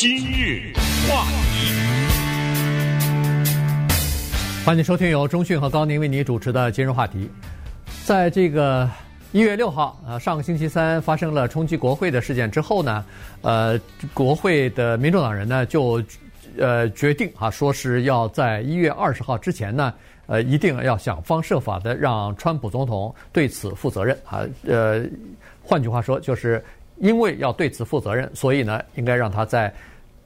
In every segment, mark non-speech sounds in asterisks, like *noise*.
今日话题，欢迎收听由中讯和高宁为你主持的今日话题。在这个一月六号啊，上个星期三发生了冲击国会的事件之后呢，呃，国会的民主党人呢就呃决定啊，说是要在一月二十号之前呢，呃，一定要想方设法的让川普总统对此负责任啊。呃，换句话说就是。因为要对此负责任，所以呢，应该让他在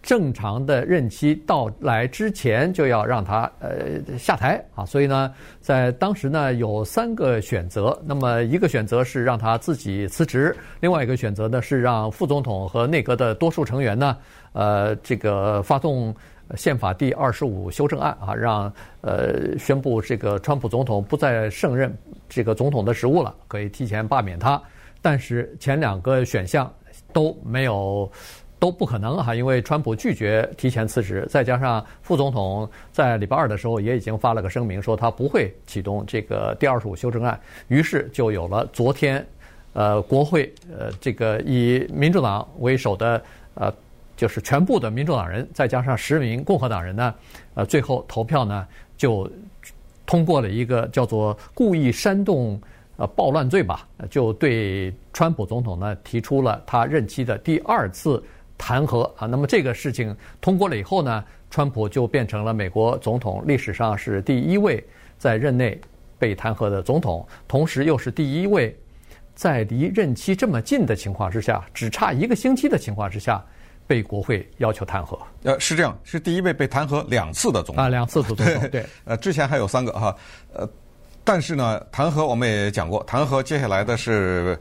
正常的任期到来之前就要让他呃下台啊。所以呢，在当时呢有三个选择，那么一个选择是让他自己辞职，另外一个选择呢是让副总统和内阁的多数成员呢，呃，这个发动宪法第二十五修正案啊，让呃宣布这个川普总统不再胜任这个总统的职务了，可以提前罢免他。但是前两个选项都没有，都不可能哈，因为川普拒绝提前辞职，再加上副总统在礼拜二的时候也已经发了个声明，说他不会启动这个第二十五修正案，于是就有了昨天，呃，国会呃这个以民主党为首的呃，就是全部的民主党人，再加上十名共和党人呢，呃，最后投票呢就通过了一个叫做故意煽动。呃，暴乱罪吧，就对川普总统呢提出了他任期的第二次弹劾啊。那么这个事情通过了以后呢，川普就变成了美国总统历史上是第一位在任内被弹劾的总统，同时又是第一位在离任期这么近的情况之下，只差一个星期的情况之下，被国会要求弹劾。呃，是这样，是第一位被弹劾两次的总统啊，两次的总统对，对，*laughs* 呃，之前还有三个哈，呃。但是呢，弹劾我们也讲过，弹劾接下来的是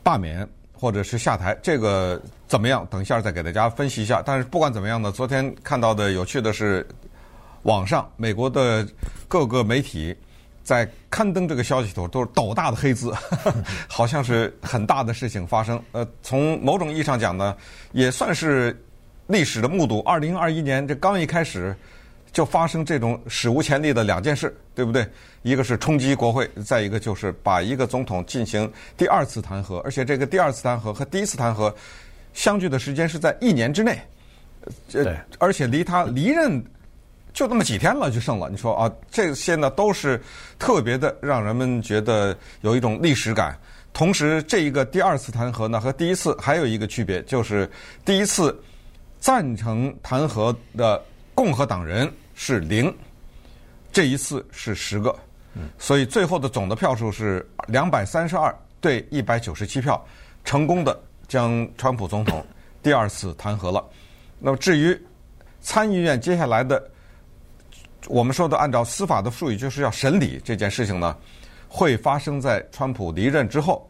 罢免或者是下台，这个怎么样？等一下再给大家分析一下。但是不管怎么样呢，昨天看到的有趣的是，网上美国的各个媒体在刊登这个消息的时候都是斗大的黑字，*laughs* 好像是很大的事情发生。呃，从某种意义上讲呢，也算是历史的目睹。二零二一年这刚一开始。就发生这种史无前例的两件事，对不对？一个是冲击国会，再一个就是把一个总统进行第二次弹劾，而且这个第二次弹劾和第一次弹劾相距的时间是在一年之内，这，而且离他离任就那么几天了，就剩了。你说啊，这些呢都是特别的让人们觉得有一种历史感。同时，这一个第二次弹劾呢和第一次还有一个区别，就是第一次赞成弹劾的共和党人。是零，这一次是十个，所以最后的总的票数是两百三十二对一百九十七票，成功的将川普总统 *laughs* 第二次弹劾了。那么至于参议院接下来的，我们说的按照司法的术语就是要审理这件事情呢，会发生在川普离任之后。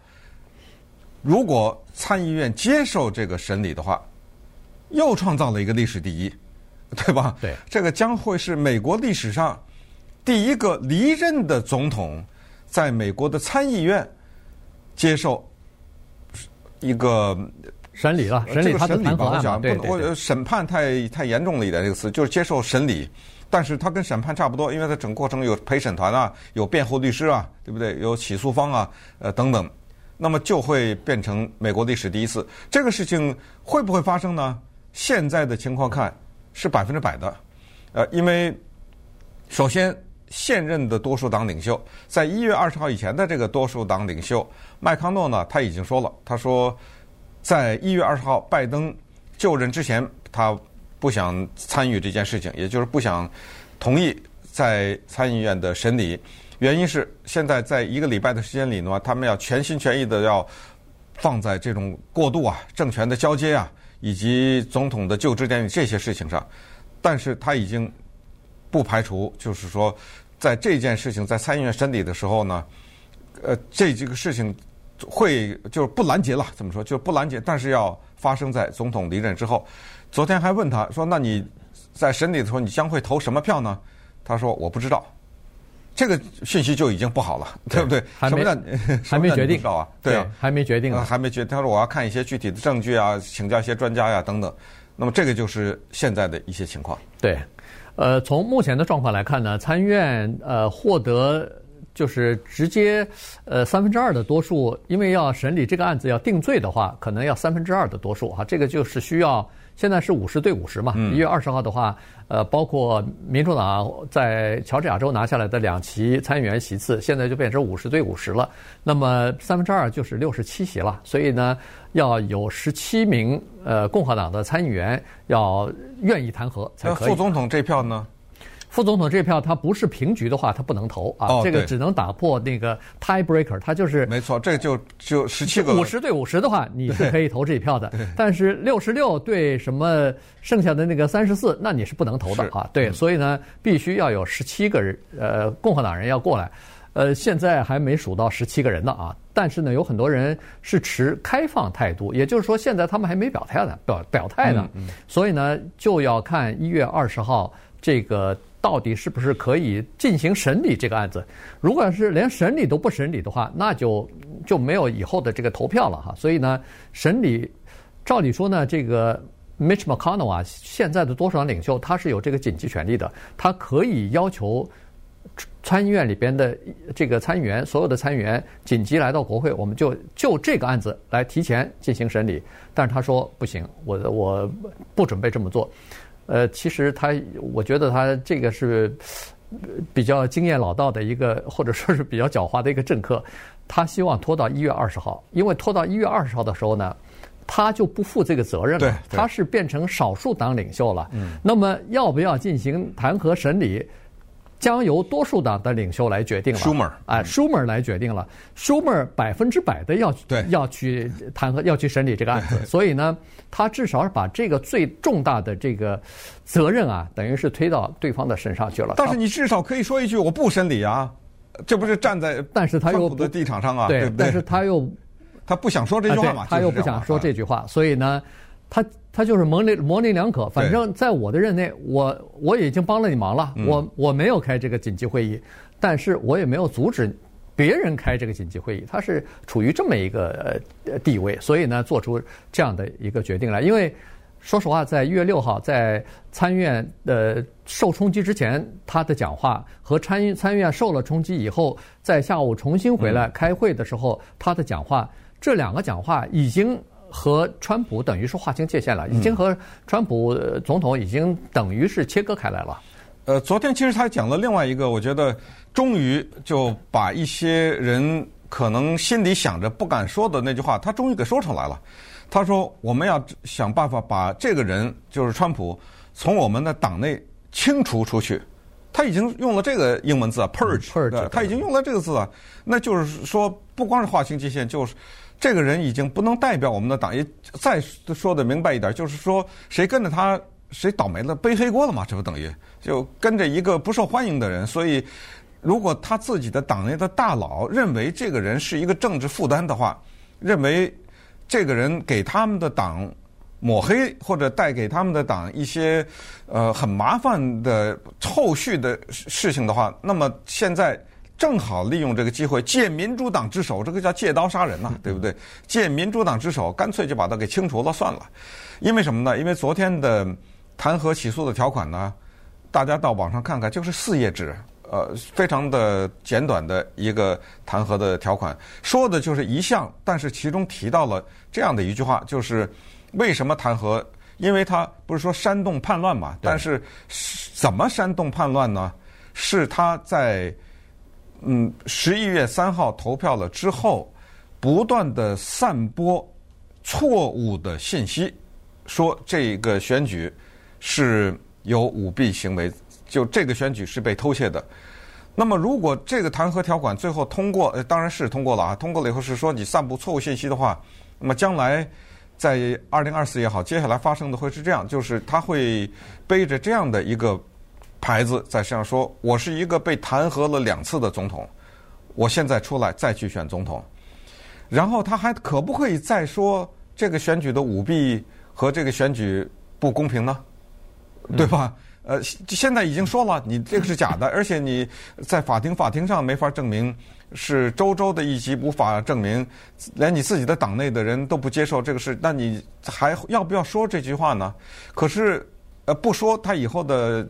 如果参议院接受这个审理的话，又创造了一个历史第一。对吧？对，这个将会是美国历史上第一个离任的总统，在美国的参议院接受一个审理了，审理他的弹劾案。对对对，审判太太严重了一点，这个词就是接受审理，但是他跟审判差不多，因为他整个过程有陪审团啊，有辩护律师啊，对不对？有起诉方啊，呃等等，那么就会变成美国历史第一次。这个事情会不会发生呢？现在的情况看。是百分之百的，呃，因为首先现任的多数党领袖在一月二十号以前的这个多数党领袖麦康诺呢，他已经说了，他说在一月二十号拜登就任之前，他不想参与这件事情，也就是不想同意在参议院的审理。原因是现在在一个礼拜的时间里呢，他们要全心全意的要放在这种过渡啊、政权的交接啊。以及总统的就职典礼这些事情上，但是他已经不排除，就是说，在这件事情在参议院审理的时候呢，呃，这几个事情会就是不拦截了，怎么说？就不拦截，但是要发生在总统离任之后。昨天还问他说：“那你在审理的时候，你将会投什么票呢？”他说：“我不知道。”这个讯息就已经不好了，对不对？还没什么还没决定到啊？对，对，还没决定啊，还没决。他说我要看一些具体的证据啊，请教一些专家呀、啊、等等。那么这个就是现在的一些情况。对，呃，从目前的状况来看呢，参议院呃获得就是直接呃三分之二的多数，因为要审理这个案子要定罪的话，可能要三分之二的多数啊，这个就是需要现在是五十对五十嘛。一、嗯、月二十号的话，呃，包括民主党在乔治亚州拿下来的两席参议员席次，现在就变成五十对五十了。那么三分之二就是六十七席了。所以呢，要有十七名呃共和党的参议员要愿意弹劾才可以。副总统这票呢？副总统这票他不是平局的话，他不能投啊。这个只能打破那个 tie breaker，他就是没错，这个就就十七个五十对五十的话，你是可以投这一票的。但是六十六对什么剩下的那个三十四，那你是不能投的啊。对，所以呢，必须要有十七个人，呃，共和党人要过来。呃，现在还没数到十七个人呢啊。但是呢，有很多人是持开放态度，也就是说，现在他们还没表态呢，表表态呢。所以呢，就要看一月二十号这个。到底是不是可以进行审理这个案子？如果是连审理都不审理的话，那就就没有以后的这个投票了哈。所以呢，审理照理说呢，这个 Mitch McConnell 啊，现在的多数党领袖，他是有这个紧急权力的，他可以要求参议院里边的这个参议员，所有的参议员紧急来到国会，我们就就这个案子来提前进行审理。但是他说不行，我我不准备这么做。呃，其实他，我觉得他这个是比较经验老道的一个，或者说是比较狡猾的一个政客。他希望拖到一月二十号，因为拖到一月二十号的时候呢，他就不负这个责任了。他是变成少数党领袖了。嗯。那么要不要进行弹劾审理？将由多数党的领袖来决定了。舒默，哎，舒默来决定了。舒默百分之百的要要去弹劾，要去审理这个案子。所以呢，他至少是把这个最重大的这个责任啊，等于是推到对方的身上去了。但是你至少可以说一句：“我不审理啊！”这不是站在但是他又的立场上啊，对，对不对？但是他又他不想说这句话嘛，他又不想说这句话，所以呢。他他就是模棱模棱两可，反正在我的任内，我我已经帮了你忙了，我我没有开这个紧急会议，但是我也没有阻止别人开这个紧急会议，他是处于这么一个呃地位，所以呢，做出这样的一个决定来。因为说实话，在一月六号在参院呃受冲击之前，他的讲话和参参院受了冲击以后，在下午重新回来开会的时候，他的讲话，这两个讲话已经。和川普等于是划清界限了，已经和川普总统已经等于是切割开来了。呃，昨天其实他讲了另外一个，我觉得终于就把一些人可能心里想着不敢说的那句话，他终于给说出来了。他说：“我们要想办法把这个人，就是川普，从我们的党内清除出去。”他已经用了这个英文字啊，purge，他已经用了这个字啊，那就是说不光是划清界限，就是。这个人已经不能代表我们的党，也再说的明白一点，就是说谁跟着他，谁倒霉了，背黑锅了嘛？这不等于就跟着一个不受欢迎的人。所以，如果他自己的党内的大佬认为这个人是一个政治负担的话，认为这个人给他们的党抹黑，或者带给他们的党一些呃很麻烦的后续的事情的话，那么现在。正好利用这个机会借民主党之手，这个叫借刀杀人呐、啊，对不对？借民主党之手，干脆就把他给清除了算了。因为什么呢？因为昨天的弹劾起诉的条款呢，大家到网上看看，就是四页纸，呃，非常的简短的一个弹劾的条款，说的就是一项，但是其中提到了这样的一句话，就是为什么弹劾？因为他不是说煽动叛乱嘛？但是怎么煽动叛乱呢？是他在。嗯，十一月三号投票了之后，不断的散播错误的信息，说这个选举是有舞弊行为，就这个选举是被偷窃的。那么，如果这个弹劾条款最后通过，当然是通过了啊，通过了以后是说你散布错误信息的话，那么将来在二零二四也好，接下来发生的会是这样，就是他会背着这样的一个。牌子在身上说：“我是一个被弹劾了两次的总统，我现在出来再去选总统。”然后他还可不可以再说这个选举的舞弊和这个选举不公平呢？对吧？呃，现在已经说了，你这个是假的，而且你在法庭法庭上没法证明，是周周的一级无法证明，连你自己的党内的人都不接受这个事，那你还要不要说这句话呢？可是，呃，不说他以后的。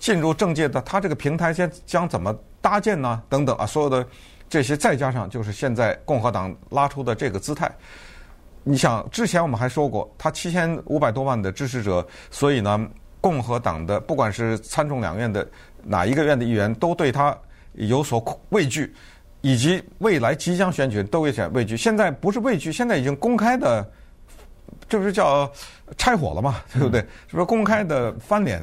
进入政界的他这个平台将将怎么搭建呢？等等啊，所有的这些再加上就是现在共和党拉出的这个姿态，你想，之前我们还说过，他七千五百多万的支持者，所以呢，共和党的不管是参众两院的哪一个院的议员，都对他有所畏惧，以及未来即将选举都有点畏惧。现在不是畏惧，现在已经公开的，就是叫拆伙了嘛，对不对？是不是公开的翻脸？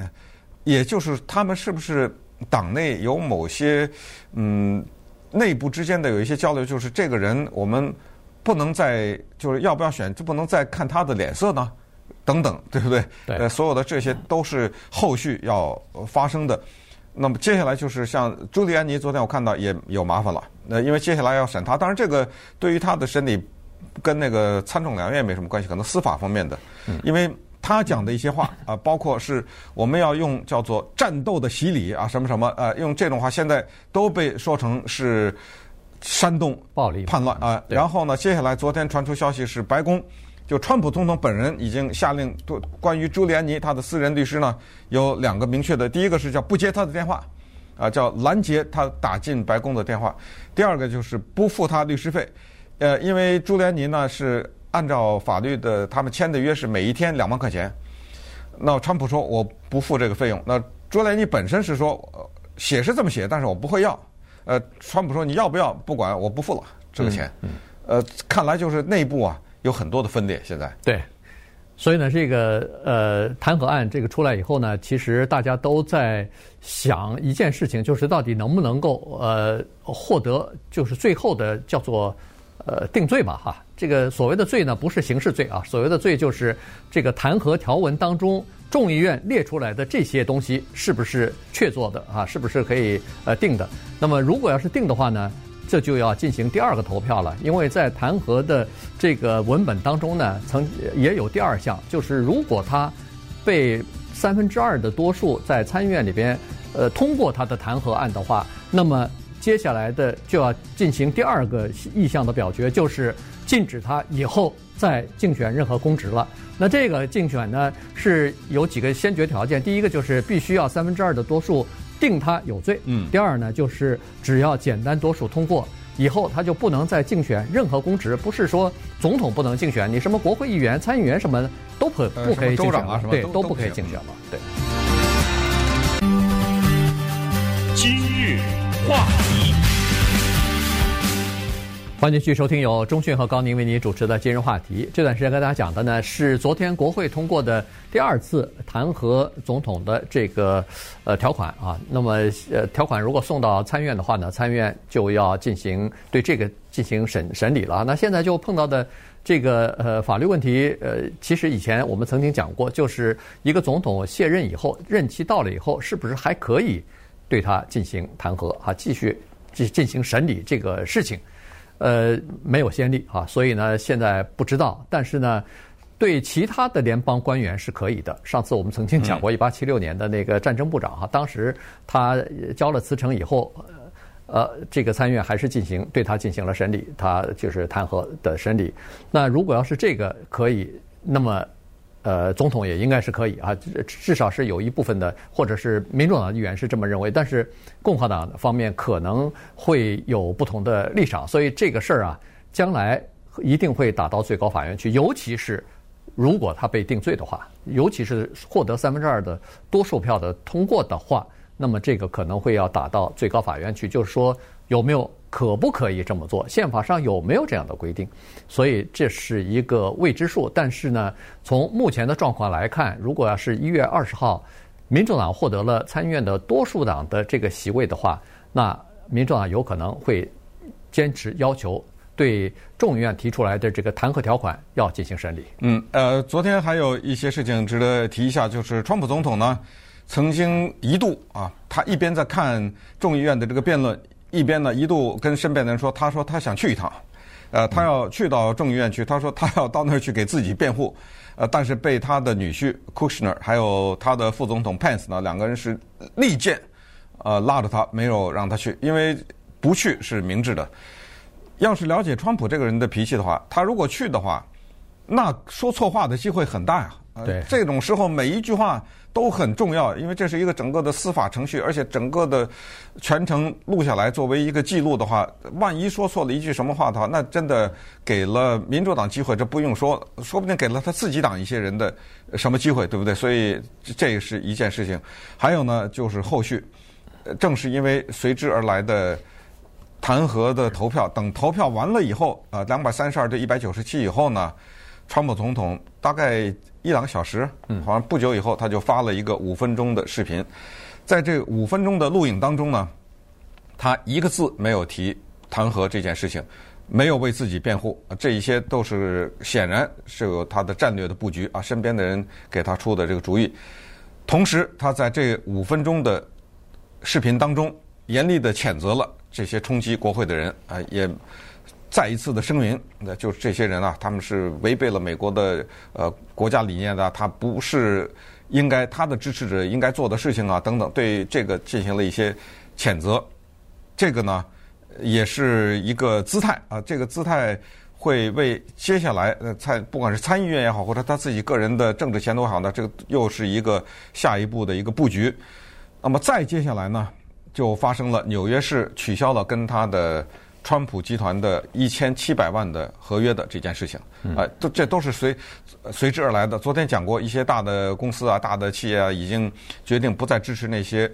也就是他们是不是党内有某些嗯内部之间的有一些交流？就是这个人我们。不能再就是要不要选，就不能再看他的脸色呢？等等，对不对？对。呃，所有的这些都是后续要发生的。那么接下来就是像朱利安尼，昨天我看到也有麻烦了。那因为接下来要审他，当然这个对于他的审理跟那个参众两院没什么关系，可能司法方面的。嗯。因为他讲的一些话啊，包括是我们要用叫做战斗的洗礼啊，什么什么呃，用这种话，现在都被说成是。煽动暴力叛乱啊！然后呢，接下来昨天传出消息是，白宫就川普总统本人已经下令，对关于朱利安尼他的私人律师呢，有两个明确的，第一个是叫不接他的电话，啊，叫拦截他打进白宫的电话；第二个就是不付他律师费。呃，因为朱利安尼呢是按照法律的，他们签的约是每一天两万块钱。那川普说我不付这个费用。那朱利安尼本身是说写是这么写，但是我不会要。呃，川普说你要不要？不管，我不付了这个钱。嗯。呃，看来就是内部啊有很多的分裂。现在对，所以呢，这个呃弹劾案这个出来以后呢，其实大家都在想一件事情，就是到底能不能够呃获得就是最后的叫做呃定罪嘛哈。这个所谓的罪呢，不是刑事罪啊，所谓的罪就是这个弹劾条文当中。众议院列出来的这些东西是不是确凿的啊？是不是可以呃定的？那么如果要是定的话呢，这就要进行第二个投票了。因为在弹劾的这个文本当中呢，曾也有第二项，就是如果他被三分之二的多数在参议院里边呃通过他的弹劾案的话，那么接下来的就要进行第二个意向的表决，就是禁止他以后再竞选任何公职了。那这个竞选呢，是有几个先决条件，第一个就是必须要三分之二的多数定他有罪，嗯，第二呢就是只要简单多数通过以后，他就不能再竞选任何公职，不是说总统不能竞选，你什么国会议员、参议员什么都不不可以竞选了，对，都不可以竞选了，对。今日话题。欢迎继续收听由中讯和高宁为您主持的今日话题。这段时间跟大家讲的呢是昨天国会通过的第二次弹劾总统的这个呃条款啊。那么呃条款如果送到参院的话呢，参院就要进行对这个进行审审理了。那现在就碰到的这个呃法律问题，呃，其实以前我们曾经讲过，就是一个总统卸任以后，任期到了以后，是不是还可以对他进行弹劾啊？继续进进行审理这个事情。呃，没有先例啊，所以呢，现在不知道。但是呢，对其他的联邦官员是可以的。上次我们曾经讲过，一八七六年的那个战争部长哈，当时他交了辞呈以后，呃，这个参院还是进行对他进行了审理，他就是弹劾的审理。那如果要是这个可以，那么。呃，总统也应该是可以啊，至少是有一部分的，或者是民主党议员是这么认为，但是共和党方面可能会有不同的立场，所以这个事儿啊，将来一定会打到最高法院去，尤其是如果他被定罪的话，尤其是获得三分之二的多数票的通过的话，那么这个可能会要打到最高法院去，就是说有没有。可不可以这么做？宪法上有没有这样的规定？所以这是一个未知数。但是呢，从目前的状况来看，如果要是一月二十号，民主党获得了参议院的多数党的这个席位的话，那民主党有可能会坚持要求对众议院提出来的这个弹劾条款要进行审理。嗯，呃，昨天还有一些事情值得提一下，就是川普总统呢，曾经一度啊，他一边在看众议院的这个辩论。一边呢，一度跟身边的人说，他说他想去一趟，呃，他要去到众议院去，他说他要到那儿去给自己辩护，呃，但是被他的女婿 Kushner 还有他的副总统 Pence 呢，两个人是利剑，呃，拉着他没有让他去，因为不去是明智的。要是了解川普这个人的脾气的话，他如果去的话，那说错话的机会很大呀，呃对。这种时候每一句话都很重要，因为这是一个整个的司法程序，而且整个的全程录下来作为一个记录的话，万一说错了一句什么话的话，那真的给了民主党机会，这不用说，说不定给了他自己党一些人的什么机会，对不对？所以这是一件事情。还有呢，就是后续，正是因为随之而来的。弹劾的投票，等投票完了以后，呃，两百三十二对一百九十七以后呢，川普总统大概一两个小时，嗯，好像不久以后，他就发了一个五分钟的视频，在这五分钟的录影当中呢，他一个字没有提弹劾这件事情，没有为自己辩护，这一些都是显然是有他的战略的布局啊，身边的人给他出的这个主意，同时他在这五分钟的视频当中严厉的谴责了。这些冲击国会的人啊，也再一次的声明，那就是这些人啊，他们是违背了美国的呃国家理念的，他不是应该他的支持者应该做的事情啊，等等，对这个进行了一些谴责。这个呢，也是一个姿态啊，这个姿态会为接下来呃参不管是参议院也好，或者他自己个人的政治前途好呢，这个又是一个下一步的一个布局。那么再接下来呢？就发生了，纽约市取消了跟他的川普集团的一千七百万的合约的这件事情，啊，都这都是随随之而来的。昨天讲过，一些大的公司啊、大的企业啊，已经决定不再支持那些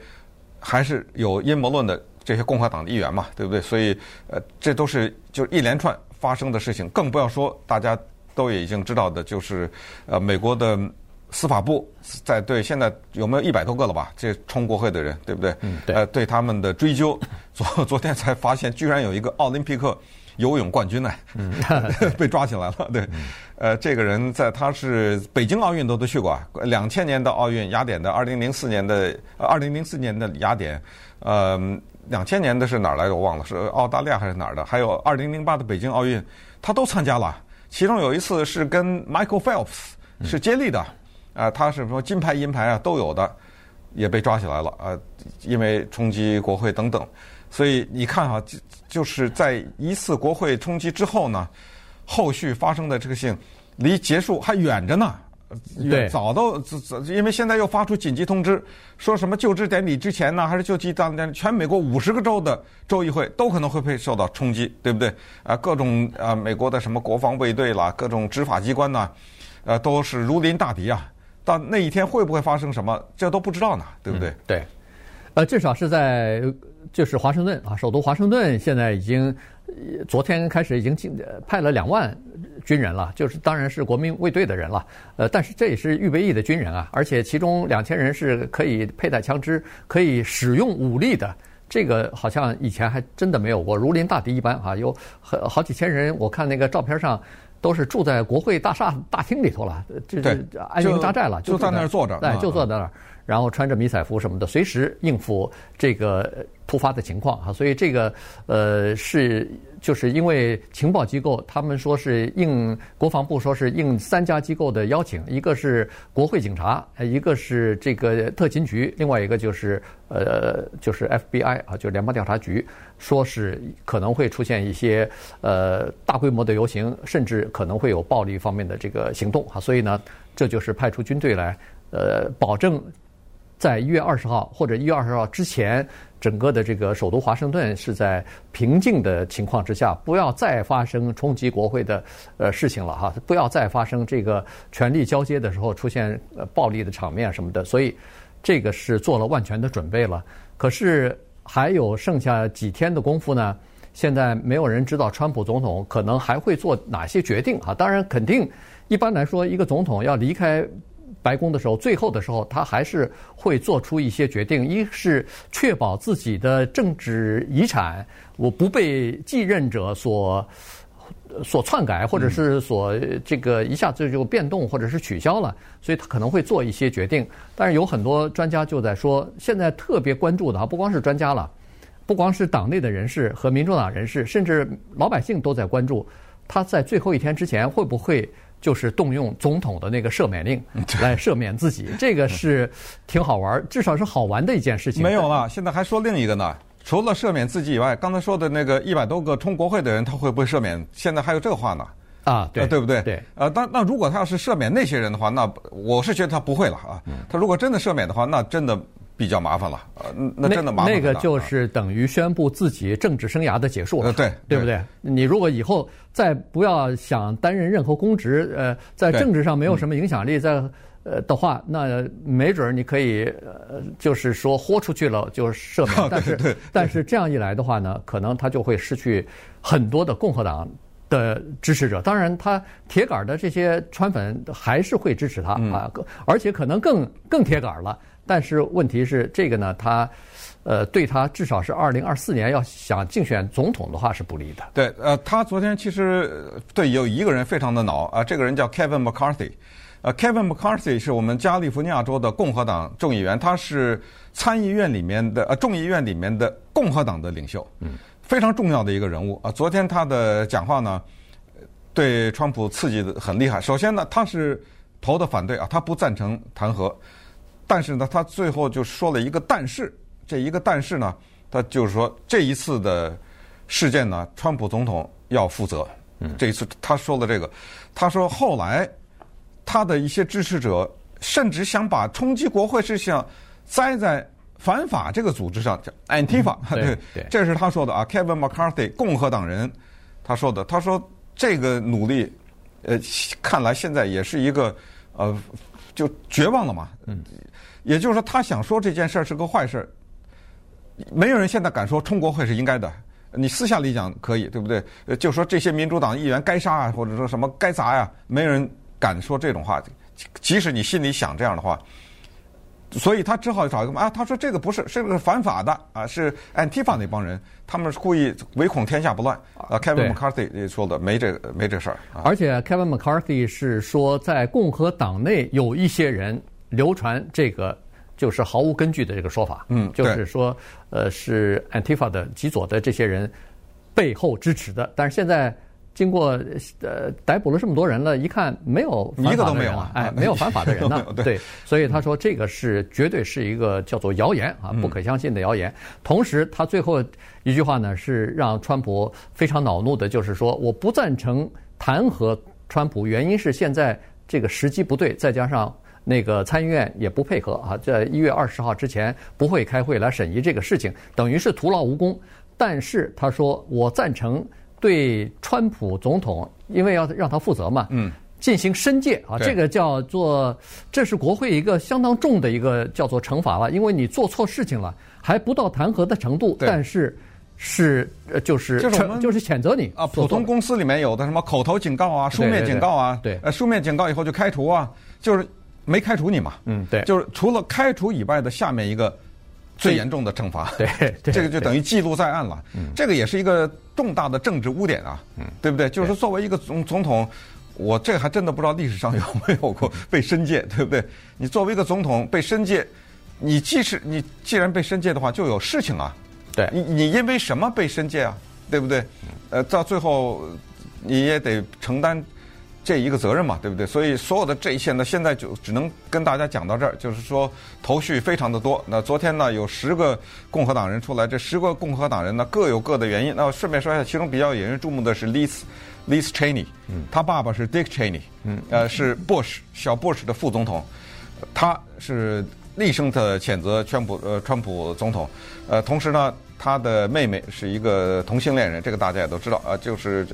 还是有阴谋论的这些共和党的议员嘛，对不对？所以，呃，这都是就一连串发生的事情，更不要说大家都已经知道的，就是呃，美国的。司法部在对现在有没有一百多个了吧？这冲国会的人，对不对？嗯，对。呃，对他们的追究，昨昨天才发现，居然有一个奥林匹克游泳冠军呢，嗯、*laughs* 被抓起来了。对，呃，这个人在他是北京奥运都都去过啊，两千年的奥运雅典的，二零零四年的，二零零四年的雅典，呃，两千年的是哪儿来的我忘了，是澳大利亚还是哪儿的？还有二零零八的北京奥运，他都参加了，其中有一次是跟 Michael Phelps 是接力的。嗯啊，他是说金牌银牌啊都有的，也被抓起来了啊，因为冲击国会等等，所以你看哈，就就是在一次国会冲击之后呢，后续发生的这个事情离结束还远着呢，远早都早，因为现在又发出紧急通知，说什么就职典礼之前呢，还是就职当天，全美国五十个州的州议会都可能会被受到冲击，对不对？啊，各种啊，美国的什么国防卫队啦，各种执法机关呐，呃，都是如临大敌啊。到那一天会不会发生什么，这都不知道呢，对不对？对，呃，至少是在就是华盛顿啊，首都华盛顿现在已经昨天开始已经进派了两万军人了，就是当然是国民卫队的人了，呃，但是这也是预备役的军人啊，而且其中两千人是可以佩戴枪支、可以使用武力的，这个好像以前还真的没有过，如临大敌一般啊，有好好几千人，我看那个照片上。都是住在国会大厦大厅里头了，这这安营扎寨了，就在那儿坐着，对，就坐在那儿，然后穿着迷彩服什么的，随时应付这个突发的情况哈。所以这个呃是就是因为情报机构他们说是应国防部说是应三家机构的邀请，一个是国会警察，一个是这个特勤局，另外一个就是呃就是 FBI 啊，就是联邦调查局。说是可能会出现一些呃大规模的游行，甚至可能会有暴力方面的这个行动啊，所以呢，这就是派出军队来，呃，保证在一月二十号或者一月二十号之前，整个的这个首都华盛顿是在平静的情况之下，不要再发生冲击国会的呃事情了哈，不要再发生这个权力交接的时候出现呃暴力的场面什么的，所以这个是做了万全的准备了，可是。还有剩下几天的功夫呢？现在没有人知道川普总统可能还会做哪些决定啊？当然，肯定一般来说，一个总统要离开白宫的时候，最后的时候，他还是会做出一些决定。一是确保自己的政治遗产我不被继任者所。所篡改，或者是所这个一下子就变动，或者是取消了，所以他可能会做一些决定。但是有很多专家就在说，现在特别关注的啊，不光是专家了，不光是党内的人士和民主党人士，甚至老百姓都在关注，他在最后一天之前会不会就是动用总统的那个赦免令来赦免自己？这个是挺好玩，至少是好玩的一件事情。没有了，现在还说另一个呢。除了赦免自己以外，刚才说的那个一百多个冲国会的人，他会不会赦免？现在还有这个话呢？啊，对，对不对？对。呃，但那如果他要是赦免那些人的话，那我是觉得他不会了啊。他如果真的赦免的话，那真的。比较麻烦了，呃，那真的麻烦。那个就是等于宣布自己政治生涯的结束了，呃、对，对不对？你如果以后再不要想担任任何公职，呃，在政治上没有什么影响力，在呃的话，那没准你可以呃，就是说豁出去了就赦免。但是，但是这样一来的话呢，可能他就会失去很多的共和党的支持者。当然，他铁杆的这些川粉还是会支持他啊，而且可能更更铁杆了。但是问题是，这个呢，他，呃，对他至少是二零二四年要想竞选总统的话是不利的。对，呃，他昨天其实对有一个人非常的恼啊，这个人叫 Kevin McCarthy，呃，Kevin McCarthy 是我们加利福尼亚州的共和党众议员，他是参议院里面的呃众议院里面的共和党的领袖，嗯，非常重要的一个人物啊。昨天他的讲话呢，对川普刺激的很厉害。首先呢，他是投的反对啊，他不赞成弹劾。但是呢，他最后就说了一个但是，这一个但是呢，他就是说这一次的事件呢，川普总统要负责。嗯，这一次他说了这个，他说后来他的一些支持者甚至想把冲击国会是想栽在反法这个组织上，叫 Antifa，嗯。对，对，这是他说的啊，Kevin McCarthy，共和党人，他说的。他说这个努力，呃，看来现在也是一个呃。就绝望了嘛？嗯，也就是说，他想说这件事儿是个坏事儿，没有人现在敢说冲国会是应该的。你私下里讲可以，对不对？就说这些民主党议员该杀啊，或者说什么该砸呀，没有人敢说这种话。即使你心里想这样的话。所以他只好找一个啊，他说这个不是，是个反法的啊，是 Antifa 那帮人，他们是故意唯恐天下不乱。啊，Kevin McCarthy 也说的没这个没这事儿。而且 Kevin McCarthy 是说，在共和党内有一些人流传这个就是毫无根据的这个说法。嗯，就是说，呃，是 Antifa 的极左的这些人背后支持的，但是现在。经过呃逮捕了这么多人了，一看没有一个都没有啊，哎，没有反法的人呢。对，对，所以他说这个是绝对是一个叫做谣言啊，不可相信的谣言。同时，他最后一句话呢是让川普非常恼怒的，就是说我不赞成弹劾川普，原因是现在这个时机不对，再加上那个参议院也不配合啊，在一月二十号之前不会开会来审议这个事情，等于是徒劳无功。但是他说我赞成。对川普总统，因为要让他负责嘛，嗯，进行申诫啊，这个叫做，这是国会一个相当重的一个叫做惩罚了，因为你做错事情了，还不到弹劾的程度，但是是呃就是就是就是谴责你啊，普通公司里面有的什么口头警告啊，书面警告啊，对，呃，书面警告以后就开除啊，就是没开除你嘛，嗯，对，就是除了开除以外的下面一个。最严重的惩罚，*laughs* 对，这个就等于记录在案了。这个也是一个重大的政治污点啊，对不对？就是说，作为一个总总统，我这还真的不知道历史上有没有过被申诫，对不对？你作为一个总统被申诫，你既是你既然被申诫的话，就有事情啊。对，你你因为什么被申诫啊？对不对？呃，到最后你也得承担。这一个责任嘛，对不对？所以所有的这一切呢，现在就只能跟大家讲到这儿，就是说头绪非常的多。那昨天呢，有十个共和党人出来，这十个共和党人呢各有各的原因。那我顺便说一下，其中比较引人注目的是 Liz Liz Cheney，嗯，他爸爸是 Dick Cheney，嗯，呃，是 Bush 小 Bush 的副总统，他是厉声的谴责川普呃川普总统，呃，同时呢，他的妹妹是一个同性恋人，这个大家也都知道啊，就是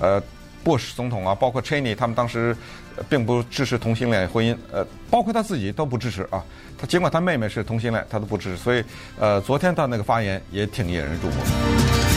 呃。布什总统啊，包括 Cheney，他们当时并不支持同性恋婚姻，呃，包括他自己都不支持啊。他尽管他妹妹是同性恋，他都不支持。所以，呃，昨天他那个发言也挺引人注目。